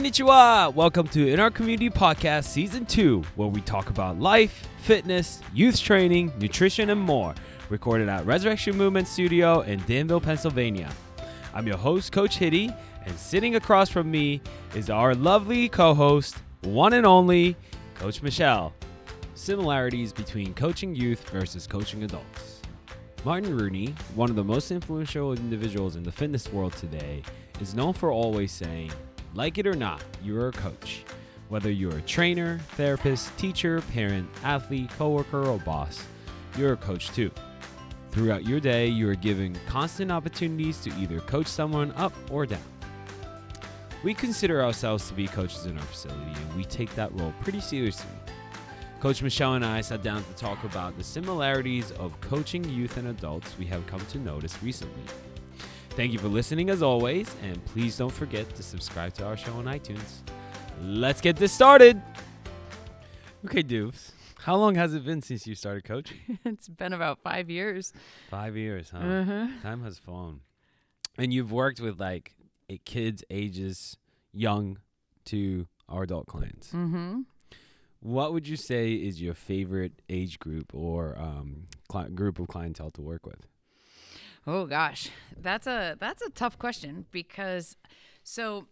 Konnichiwa! Welcome to In Our Community Podcast Season 2, where we talk about life, fitness, youth training, nutrition, and more. Recorded at Resurrection Movement Studio in Danville, Pennsylvania. I'm your host, Coach Hitty, and sitting across from me is our lovely co host, one and only, Coach Michelle. Similarities between coaching youth versus coaching adults. Martin Rooney, one of the most influential individuals in the fitness world today, is known for always saying, like it or not, you're a coach. Whether you're a trainer, therapist, teacher, parent, athlete, coworker, or boss, you're a coach too. Throughout your day, you are given constant opportunities to either coach someone up or down. We consider ourselves to be coaches in our facility, and we take that role pretty seriously. Coach Michelle and I sat down to talk about the similarities of coaching youth and adults we have come to notice recently. Thank you for listening as always, and please don't forget to subscribe to our show on iTunes. Let's get this started. Okay, Dupes, how long has it been since you started coaching? it's been about five years. Five years, huh? Uh-huh. Time has flown. And you've worked with like kids ages young to our adult clients. Mm-hmm. What would you say is your favorite age group or um, cli- group of clientele to work with? Oh gosh, that's a that's a tough question because so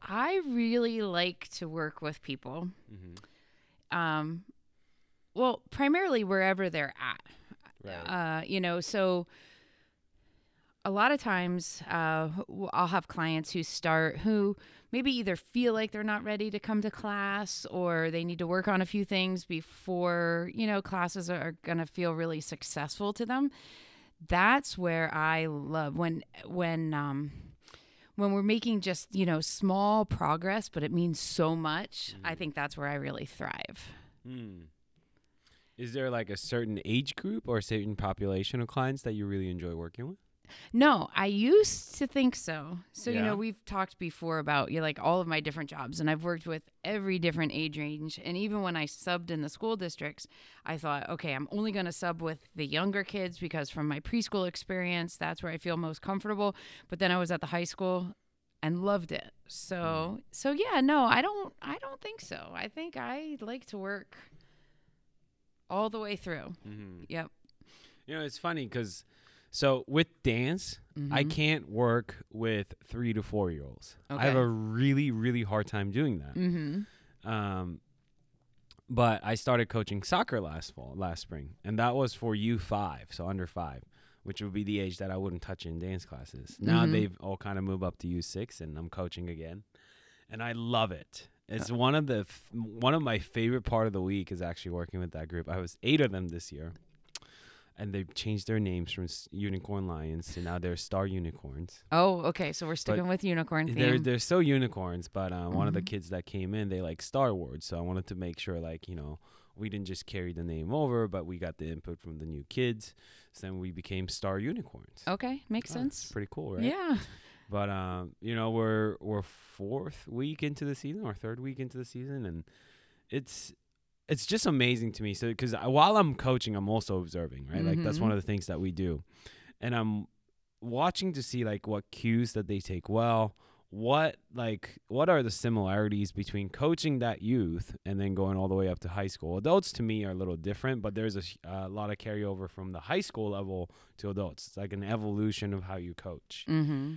I really like to work with people. Um, well, primarily wherever they're at. Right. Uh, you know, so a lot of times uh, I'll have clients who start who maybe either feel like they're not ready to come to class or they need to work on a few things before, you know, classes are going to feel really successful to them. That's where I love when when um when we're making just, you know, small progress, but it means so much. I think that's where I really thrive. Hmm. Is there like a certain age group or a certain population of clients that you really enjoy working with? No, I used to think so. So, you know, we've talked before about you know, like all of my different jobs and I've worked with every different age range. And even when I subbed in the school districts, I thought, okay, I'm only going to sub with the younger kids because from my preschool experience, that's where I feel most comfortable. But then I was at the high school and loved it. So, so yeah, no, I don't I don't think so. I think I like to work all the way through. Mm-hmm. Yep. You know, it's funny because so with dance, I Mhm. can't work with three to four year olds. I have a really, really hard time doing that. Mhm. Um, but I started coaching soccer last fall, last spring, and that was for U five, so under five, which would be the age that I wouldn't touch in dance classes. Now Mhm. they've all kind of moved up to U six, and I'm coaching again, and I love it. It's one of the f- one of my favorite part of the week is actually working with that group. I was eight of them this year, and they've changed their names from Unicorn Lions to now they're Star Unicorns. Oh, okay. So we're sticking with unicorn theme. They're they're still unicorns, but uh, one of the Mhm. kids that came in, they like Star Wars, so I wanted to make sure like you know we didn't just carry the name over, but we got the input from the new kids. So then we became Star Unicorns. Okay, makes Oh, sense. Pretty cool, right? Yeah. But um, you know we're we're fourth week into the season or third week into the season, and it's it's just amazing to me. So because while I'm coaching, I'm also observing, right? Like that's one of the things that we do, and I'm watching to see like what cues that they take well. What like what are the similarities between coaching that youth and then going all the way up to high school? Adults to me are a little different, but there's a lot of carryover from the high school level to adults. It's like an evolution of how you coach Mm-hmm.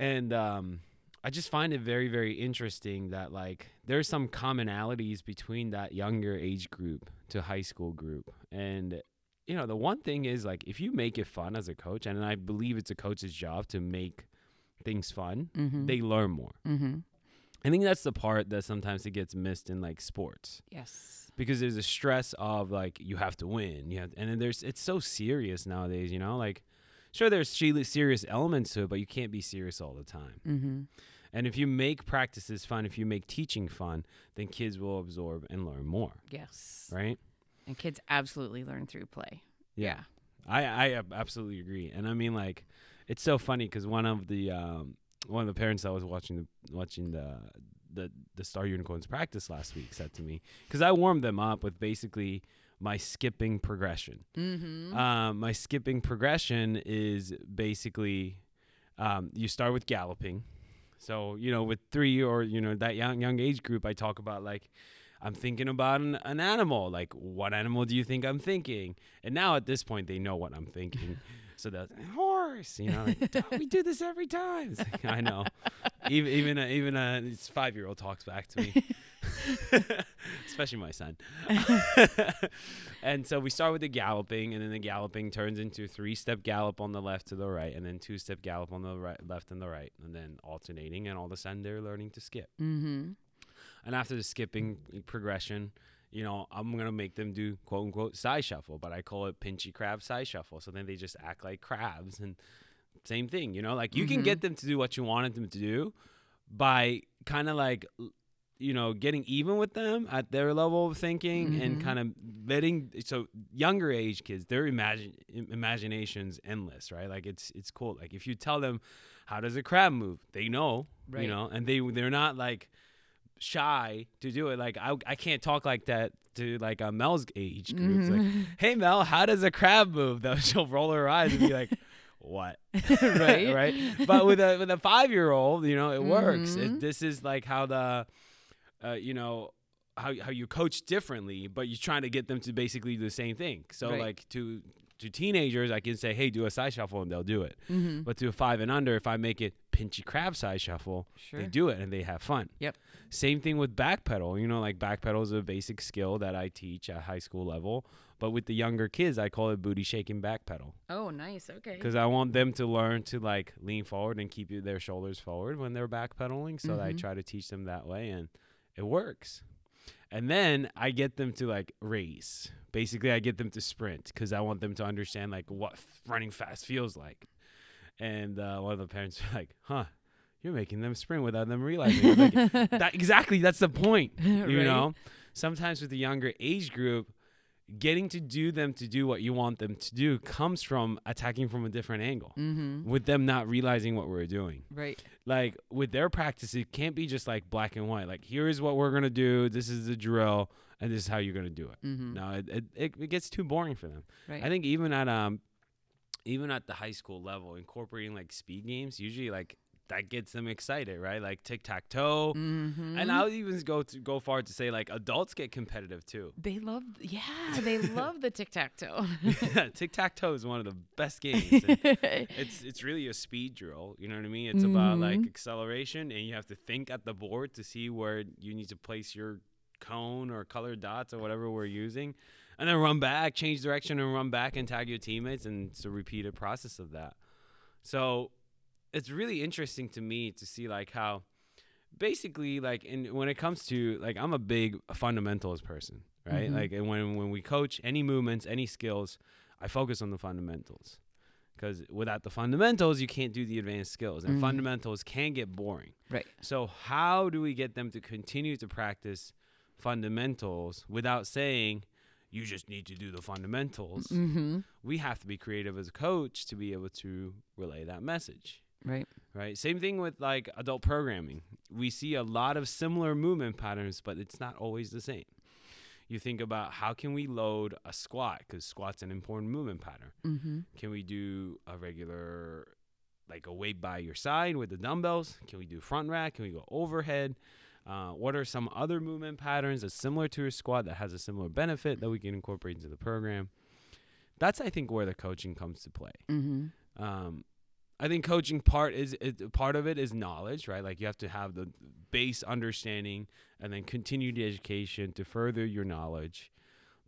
and um i just find it very very interesting that like there's some commonalities between that younger age group to high school group and you know the one thing is like if you make it fun as a coach and i believe it's a coach's job to make things fun Mm-hmm. they learn more mm-hmm. i think that's the part that sometimes it gets missed in like sports Yes. because there's a stress of like you have to win have and then there's it's so serious nowadays you know like sure there's serious elements to it but you can't be serious all the time Mm-hmm. and if you make practices fun, if you make teaching fun, then kids will absorb and learn more, Yes. right? And kids absolutely learn through play. Yeah. I I absolutely agree. And I mean like it's so funny cuz one of the um one of the parents that was watching the watching the the the Star Unicorns practice last week said to me cuz I warmed them up with basically my skipping progression. Mm-hmm. Um, my skipping progression is basically um, you start with galloping, So you know, with three or you know that young young age group, I talk about like. I'm thinking about an, an animal. Like, what animal do you think I'm thinking? And now at this point, they know what I'm thinking. So that's horse. You know, like, we do this every time. Like, I know. Even even a, even a five year old talks back to me, especially my son. and so we start with the galloping, and then the galloping turns into three step gallop on the left to the right, and then two step gallop on the right, left and the right, and then alternating, and all of a sudden they're learning to skip. Mm-hmm. And after the skipping progression, you know, I'm gonna make them do quote unquote side shuffle, but I call it pinchy crab side shuffle. So then they just act like crabs and same thing, you know, like you can Mhm. get them to do what you wanted them to do by kind of like you know, getting even with them at their level of thinking and Mhm. kind of letting so younger age kids, their imagine imagination's endless, right? Like it's it's cool. Like if you tell them how does a crab move, they know, Right. you know, and they they're not like shy to do it. Like I, I can't talk like that to like a Mel's age group. It's like, hey Mel, how does a crab move? Though she'll roll her eyes and be like, what? Right. right. But with a with a five year old, you know, it works. It, Mhm. this is like how the, uh, you know. How, how you coach differently, but you're trying to get them to basically do the same thing. So Right. like to to teenagers, I can say, hey, do a side shuffle, and they'll do it. Mhm. But to a five and under, if I make it pinchy crab side shuffle, Sure. they do it and they have fun. Yep. Same thing with backpedal. You know, like backpedal is a basic skill that I teach at high school level. But with the younger kids, I call it booty shaking backpedal Oh, nice. Okay. because I want them to learn to like lean forward and keep their shoulders forward when they're backpedaling. So I Mhm. try to teach them that way, and it works. And then I get them to like race. Basically, I get them to sprint because I want them to understand like what f- running fast feels like. And uh, one of the parents are like, "Huh, you're making them sprint without them realizing." Like, that, exactly, that's the point. You Right. know, sometimes with the younger age group, getting to do them to do what you want them to do comes from attacking from a different angle. Mm-hmm. With them not realizing what we're doing, Right. like with their practice, it can't be just like black and white. Like here is what we're gonna do. This is the drill, and this is how you're gonna do it. Mm-hmm. No, it, it, it, it gets too boring for them. Right. I think even at um, even at the high school level, incorporating like speed games usually like that gets them excited, right? Like tic tac toe. Mm-hmm. And I'll even go to go far to say like adults get competitive too. they love, yeah, they love the tic tac toe. tic tac toe is one of the best games. it's it's really a speed drill. You know what I mean? It's about like acceleration, and you have to think at the board to see where you need to place your cone or colored dots or whatever we're using, and then run back, change direction, and run back and tag your teammates, and it's a repeated process of that. So it's really interesting to me to see like how basically like in when it comes to like I'm a big fundamentals person, right? Mhm. Like and when when we coach any movements, any skills, I focus on the fundamentals. Because without the fundamentals, you can't do the advanced skills, and Mhm. fundamentals can get boring. right. So, how do we get them to continue to practice fundamentals without saying, you just need to do the fundamentals? Mm-hmm. We have to be creative as a coach to be able to relay that message Right. right? Same thing with like adult programming. We see a lot of similar movement patterns, but it's not always the same. You think about how can we load a squat because squat's an important movement pattern. Mm-hmm. Can we do a regular like a weight by your side with the dumbbells? Can we do front rack? Can we go overhead? Uh, what are some other movement patterns that's similar to a squat that has a similar benefit that we can incorporate into the program? That's I think where the coaching comes to play Mm-hmm. um, I think coaching part is, is part of it is knowledge, right? Like you have to have the base understanding and then continue the education to further your knowledge.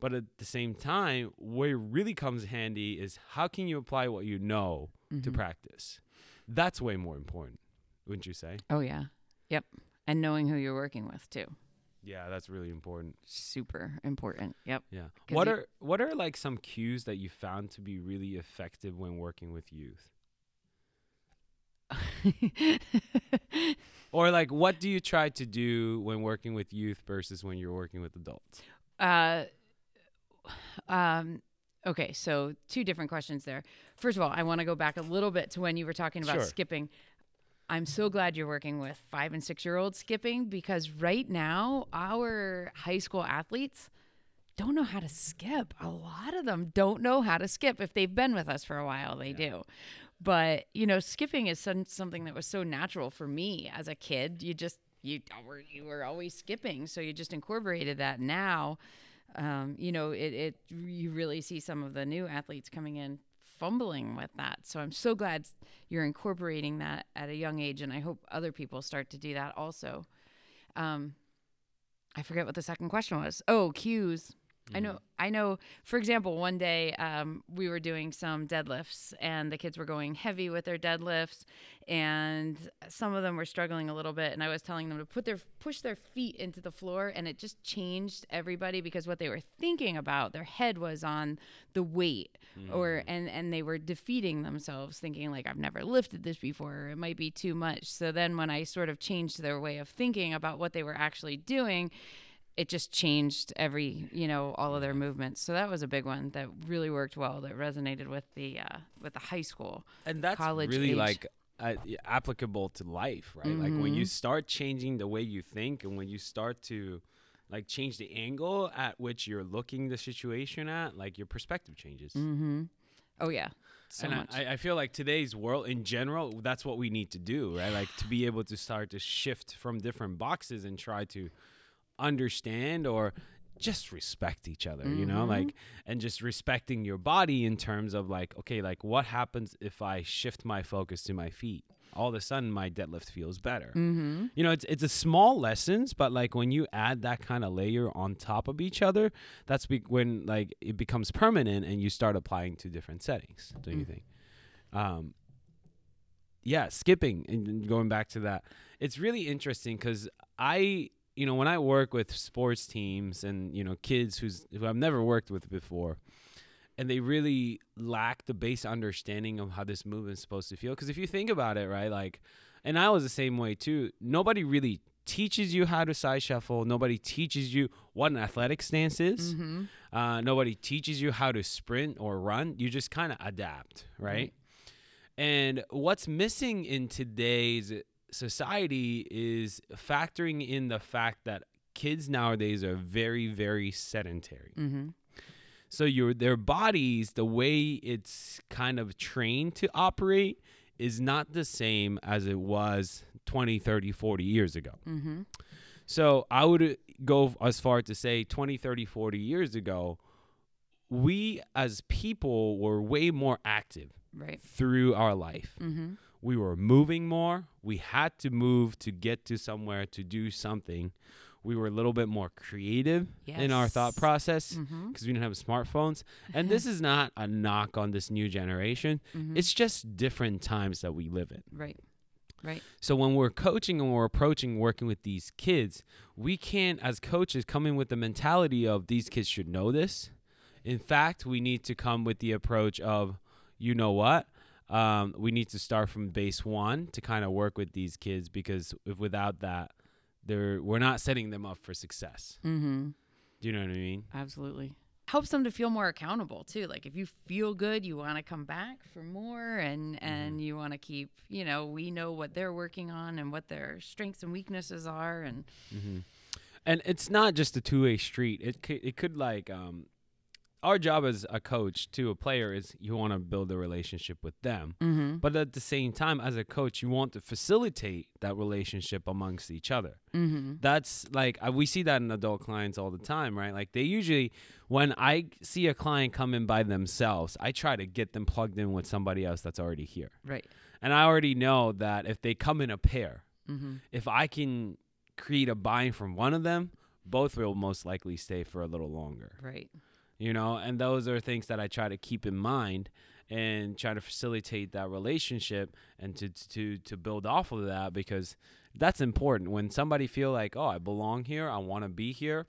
But at the same time, where it really comes handy is how can you apply what you know to Mhm. practice? That's way more important, wouldn't you say? Oh yeah. Yep. And knowing who you're working with too. Yeah, that's really important. Super important. Yep. Yeah. What are what are like some cues that you found to be really effective when working with youth? Or like what do you try to do when working with youth versus when you're working with adults? uh, um, okay, so two different questions there. First of all, I want to go back a little bit to when you were talking about Sure. skipping. I'm so glad you're working with five and six year olds skipping because right now, our high school athletes don't know how to skip. A lot of them don't know how to skip. If they've been with us for a while, they do. But you know, skipping is some, something that was so natural for me as a kid. You just you were you were always skipping, so you just incorporated that. Now, um, you know, it, it you really see some of the new athletes coming in fumbling with that. So I'm so glad you're incorporating that at a young age, and I hope other people start to do that also. Um, I forget what the second question was. Oh, cues. I know. I know. For example, one day um, we were doing some deadlifts, and the kids were going heavy with their deadlifts, and some of them were struggling a little bit. And I was telling them to put their push their feet into the floor, and it just changed everybody because what they were thinking about, their head was on the weight, or and and they were defeating themselves, thinking like I've never lifted this before, or it might be too much. So then when I sort of changed their way of thinking about what they were actually doing it just changed every you know all of their movements so that was a big one that really worked well that resonated with the uh, with the high school and that's college really age. like uh, applicable to life right like when Mm-hmm. you start changing the way you think and when you start to like change the angle at which you're looking the situation at like your perspective changes mm-hmm. oh yeah so and much I, I feel like today's world in general that's what we need to do right like to be able to start to shift from different boxes and try to understand or just respect each other you know Mm-hmm. like and just respecting your body in terms of like okay like what happens if i shift my focus to my feet all of a sudden my deadlift feels better mm-hmm. you know it's it's a small lessons but like when you add that kind of layer on top of each other that's be- when like it becomes permanent and you start applying to different settings don't you Mm. think um yeah skipping and and going back to that it's really interesting because i you know when i work with sports teams and you know kids who's who i've never worked with before and they really lack the base understanding of how this movement's supposed to feel because if you think about it right like and i was the same way too nobody really teaches you how to side shuffle nobody teaches you what an athletic stance is Mm-hmm. uh, nobody teaches you how to sprint or run. You just kind of adapt, right? And what's missing in today's society is factoring in the fact that kids nowadays are very, very sedentary. Mm-hmm. So your their bodies, the way it's kind of trained to operate is not the same as it was 20, 30, 40 years ago. Mm-hmm. So I would go as far to say 20, 30, 40 years ago, we as people were way more active right through our life. mm-hmm. We were moving more. We had to move to get to somewhere to do something. We were a little bit more creative in our thought Yes. process Mm-hmm. because we didn't have smartphones. And this is not a knock on this new generation. Mm-hmm. It's just different times that we live in. right right So when we're coaching and we're approaching working with these kids, we can't, as coaches, come in with the mentality of these kids should know this. In fact, we need to come with the approach of, you know what? Um, we need to start from base one to kind of work with these kids because if without that, they're we're not setting them up for success. mm-hmm. Do you know what I mean? absolutely helps them to feel more accountable too like if you feel good you want to come back for more and Mm-hmm. and you want to keep you know we know what they're working on and what their strengths and weaknesses are and hmm And it's not just a two way street. It could, it could like um, our job as a coach to a player is you want to build a relationship with them, mm-hmm. but at the same time, as a coach, you want to facilitate that relationship amongst each other. Mm-hmm. That's like we see that in adult clients all the time, right? Like they usually, when I see a client come in by themselves, I try to get them plugged in with somebody else that's already here, right and I already know that if they come in a pair, mm-hmm. if I can create a buy from one of them, both will most likely stay for a little longer. right You know, and those are things that I try to keep in mind and try to facilitate that relationship and to to to build off of that because that's important. When somebody feel like, "Oh, I belong here. I want to be here."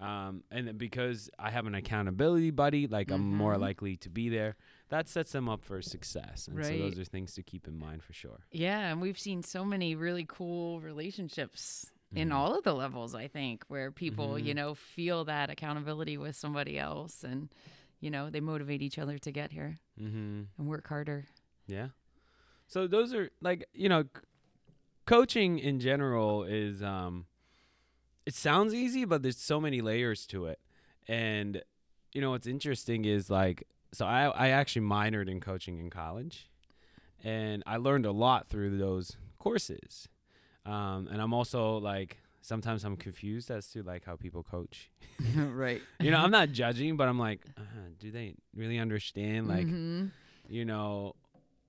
Um, and because I have an accountability buddy, like I'm more Mhm. likely to be there. That sets them up for success, and so those are things to keep in mind for sure. Yeah, and we've seen so many really cool relationships in Mhm. all of the levels, I think, where people, you Mhm. know, feel that accountability with somebody else and, you know, they motivate each other to get here Mm-hmm. and work harder. Yeah. So those are like you know, c- coaching in general is um, it sounds easy, but there's so many layers to it, and you know what's interesting is like so I I actually minored in coaching in college, and I learned a lot through those courses. Um, and I'm also like sometimes I'm confused as to like how people coach. right. you know, I'm not judging, but I'm like, uh, do they really understand? Like, Mhm. you know,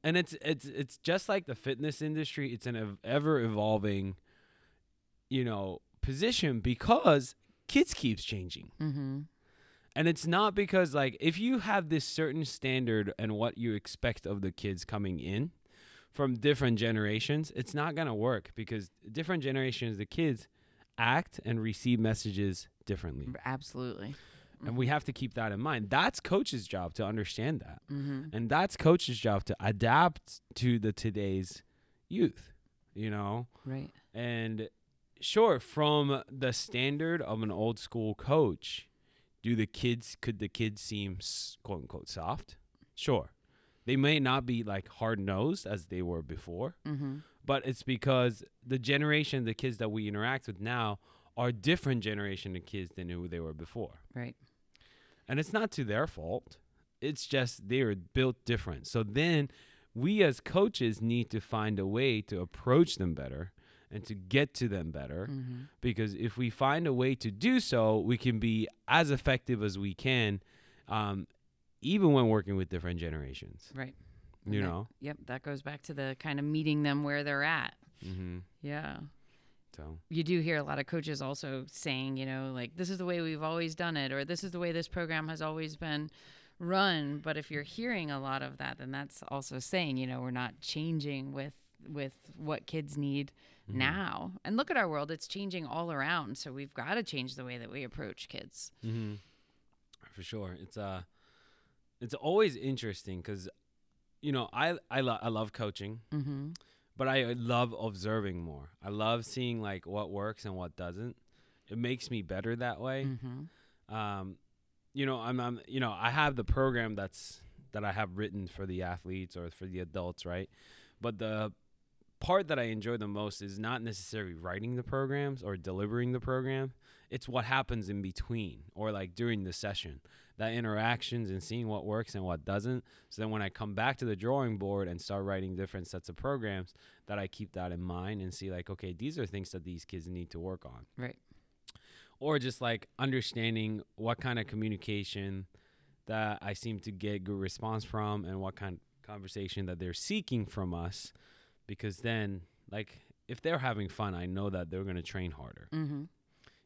and it's it's it's just like the fitness industry. It's an ev- ever evolving, you know, position because kids keeps changing. Mhm. And it's not because like if you have this certain standard and what you expect of the kids coming in from different generations, it's not going to work because different generations the kids act and receive messages differently. Absolutely. And we have to keep that in mind. That's coach's job to understand that. Mhm. And that's coach's job to adapt to the today's youth, you know? Right. And sure, from the standard of an old school coach, do the kids could the kids seem quote unquote soft? Sure. They may not be like hard nosed as they were before, Mhm. but it's because the generation, the kids that we interact with now, are different generation of kids than who they were before. Right. And it's not to their fault. It's just they are built different. So then we as coaches need to find a way to approach them better and to get to them better. Mhm. Because if we find a way to do so, we can be as effective as we can, um, even when working with different generations. Right. You that- know? Yep. That goes back to the kind of meeting them where they're at. Mm-hmm. Yeah. So, you do hear a lot of coaches also saying, you know, like this is the way we've always done it, or this is the way this program has always been run. But if you're hearing a lot of that, then that's also saying, you know, we're not changing with with what kids need Mm-hmm. now. And look at our world; it's changing all around. So we've got to change the way that we approach kids. mm-hmm. for sure, it's uh, it's always interesting because, you know, I I, lo- I love coaching. Mm-hmm. but I love observing more. I love seeing like what works and what doesn't. It makes me better that way. Mm-hmm. Um, you know, I'm, I'm, you know, I have the program that's that I have written for the athletes or for the adults, right? But the part that I enjoy the most is not necessarily writing the programs or delivering the program. It's what happens in between or like during the session. That interactions and seeing what works and what doesn't. So then when I come back to the drawing board and start writing different sets of programs, that I keep that in mind and see like, okay, these are things that these kids need to work on Right. or just like understanding what kind of communication that I seem to get good response from and what kind of conversation that they're seeking from us because then like if they're having fun I know that they're going to train harder. Mm-hmm.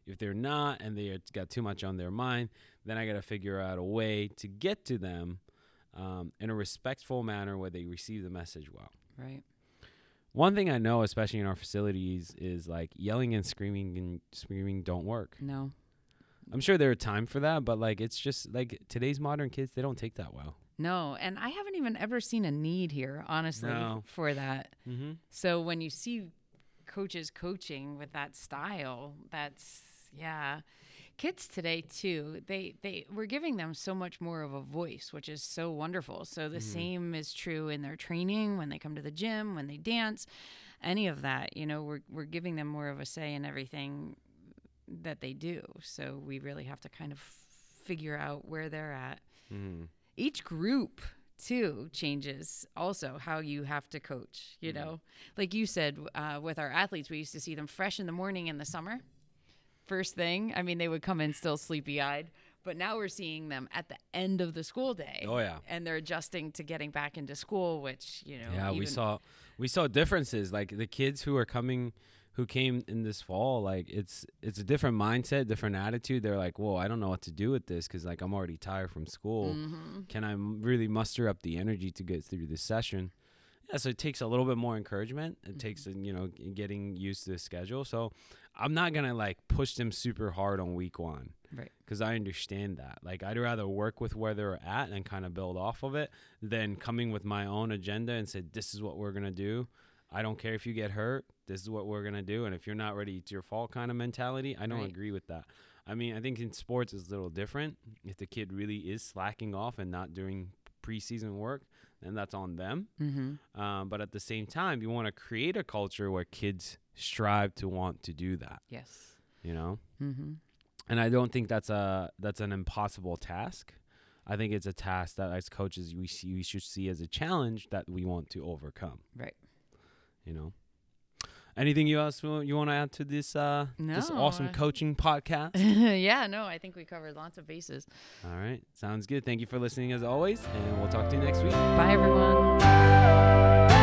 If they're not and they got too much on their mind, then I got to figure out a way to get to them um, in a respectful manner where they receive the message well. Right. One thing I know, especially in our facilities, is like yelling and screaming and screaming don't work. No. I'm sure there are time for that, but like it's just like today's modern kids, they don't take that well. No. And I haven't even ever seen a need here, honestly, No. for that. Mm-hmm. So when you see coaches coaching with that style, that's yeah. Kids today too, they they we're giving them so much more of a voice, which is so wonderful. So the Mhm. same is true in their training, when they come to the gym, when they dance, any of that, you know, we're we're giving them more of a say in everything that they do. So we really have to kind of figure out where they're at Mm-hmm. each group too changes also how you have to coach you Mhm. know like you said uh, with our athletes we used to see them fresh in the morning in the summer first thing i mean they would come in still sleepy eyed but now we're seeing them at the end of the school day Oh yeah, and they're adjusting to getting back into school which you know yeah. We saw we saw differences. Like the kids who are coming, who came in this fall, like it's it's a different mindset, different attitude. They're like, whoa, I don't know what to do with this because like I'm already tired from school. Mhm. Can I m- really muster up the energy to get through this session? Yeah, so it takes a little bit more encouragement. It takes uh, you know getting used to the schedule. So I'm not gonna like push them super hard on week one. Right. because I understand that. Like, I'd rather work with where they're at and kind of build off of it than coming with my own agenda and say, this is what we're going to do. I don't care if you get hurt. This is what we're going to do. And if you're not ready, it's your fault kind of mentality. I don't Right. agree with that. I mean, I think in sports it's a little different. If the kid really is slacking off and not doing preseason work, then that's on them. Mhm. Um, but at the same time, you want to create a culture where kids strive to want to do that, yes you know? mm-hmm. and I don't think that's a that's an impossible task. I think it's a task that as coaches we see we should see as a challenge that we want to overcome. Right. You know. Anything you else you want to add to this uh this awesome coaching podcast? yeah, no, I think we covered lots of bases. All right. Sounds good. Thank you for listening as always and we'll talk to you next week. Bye, everyone.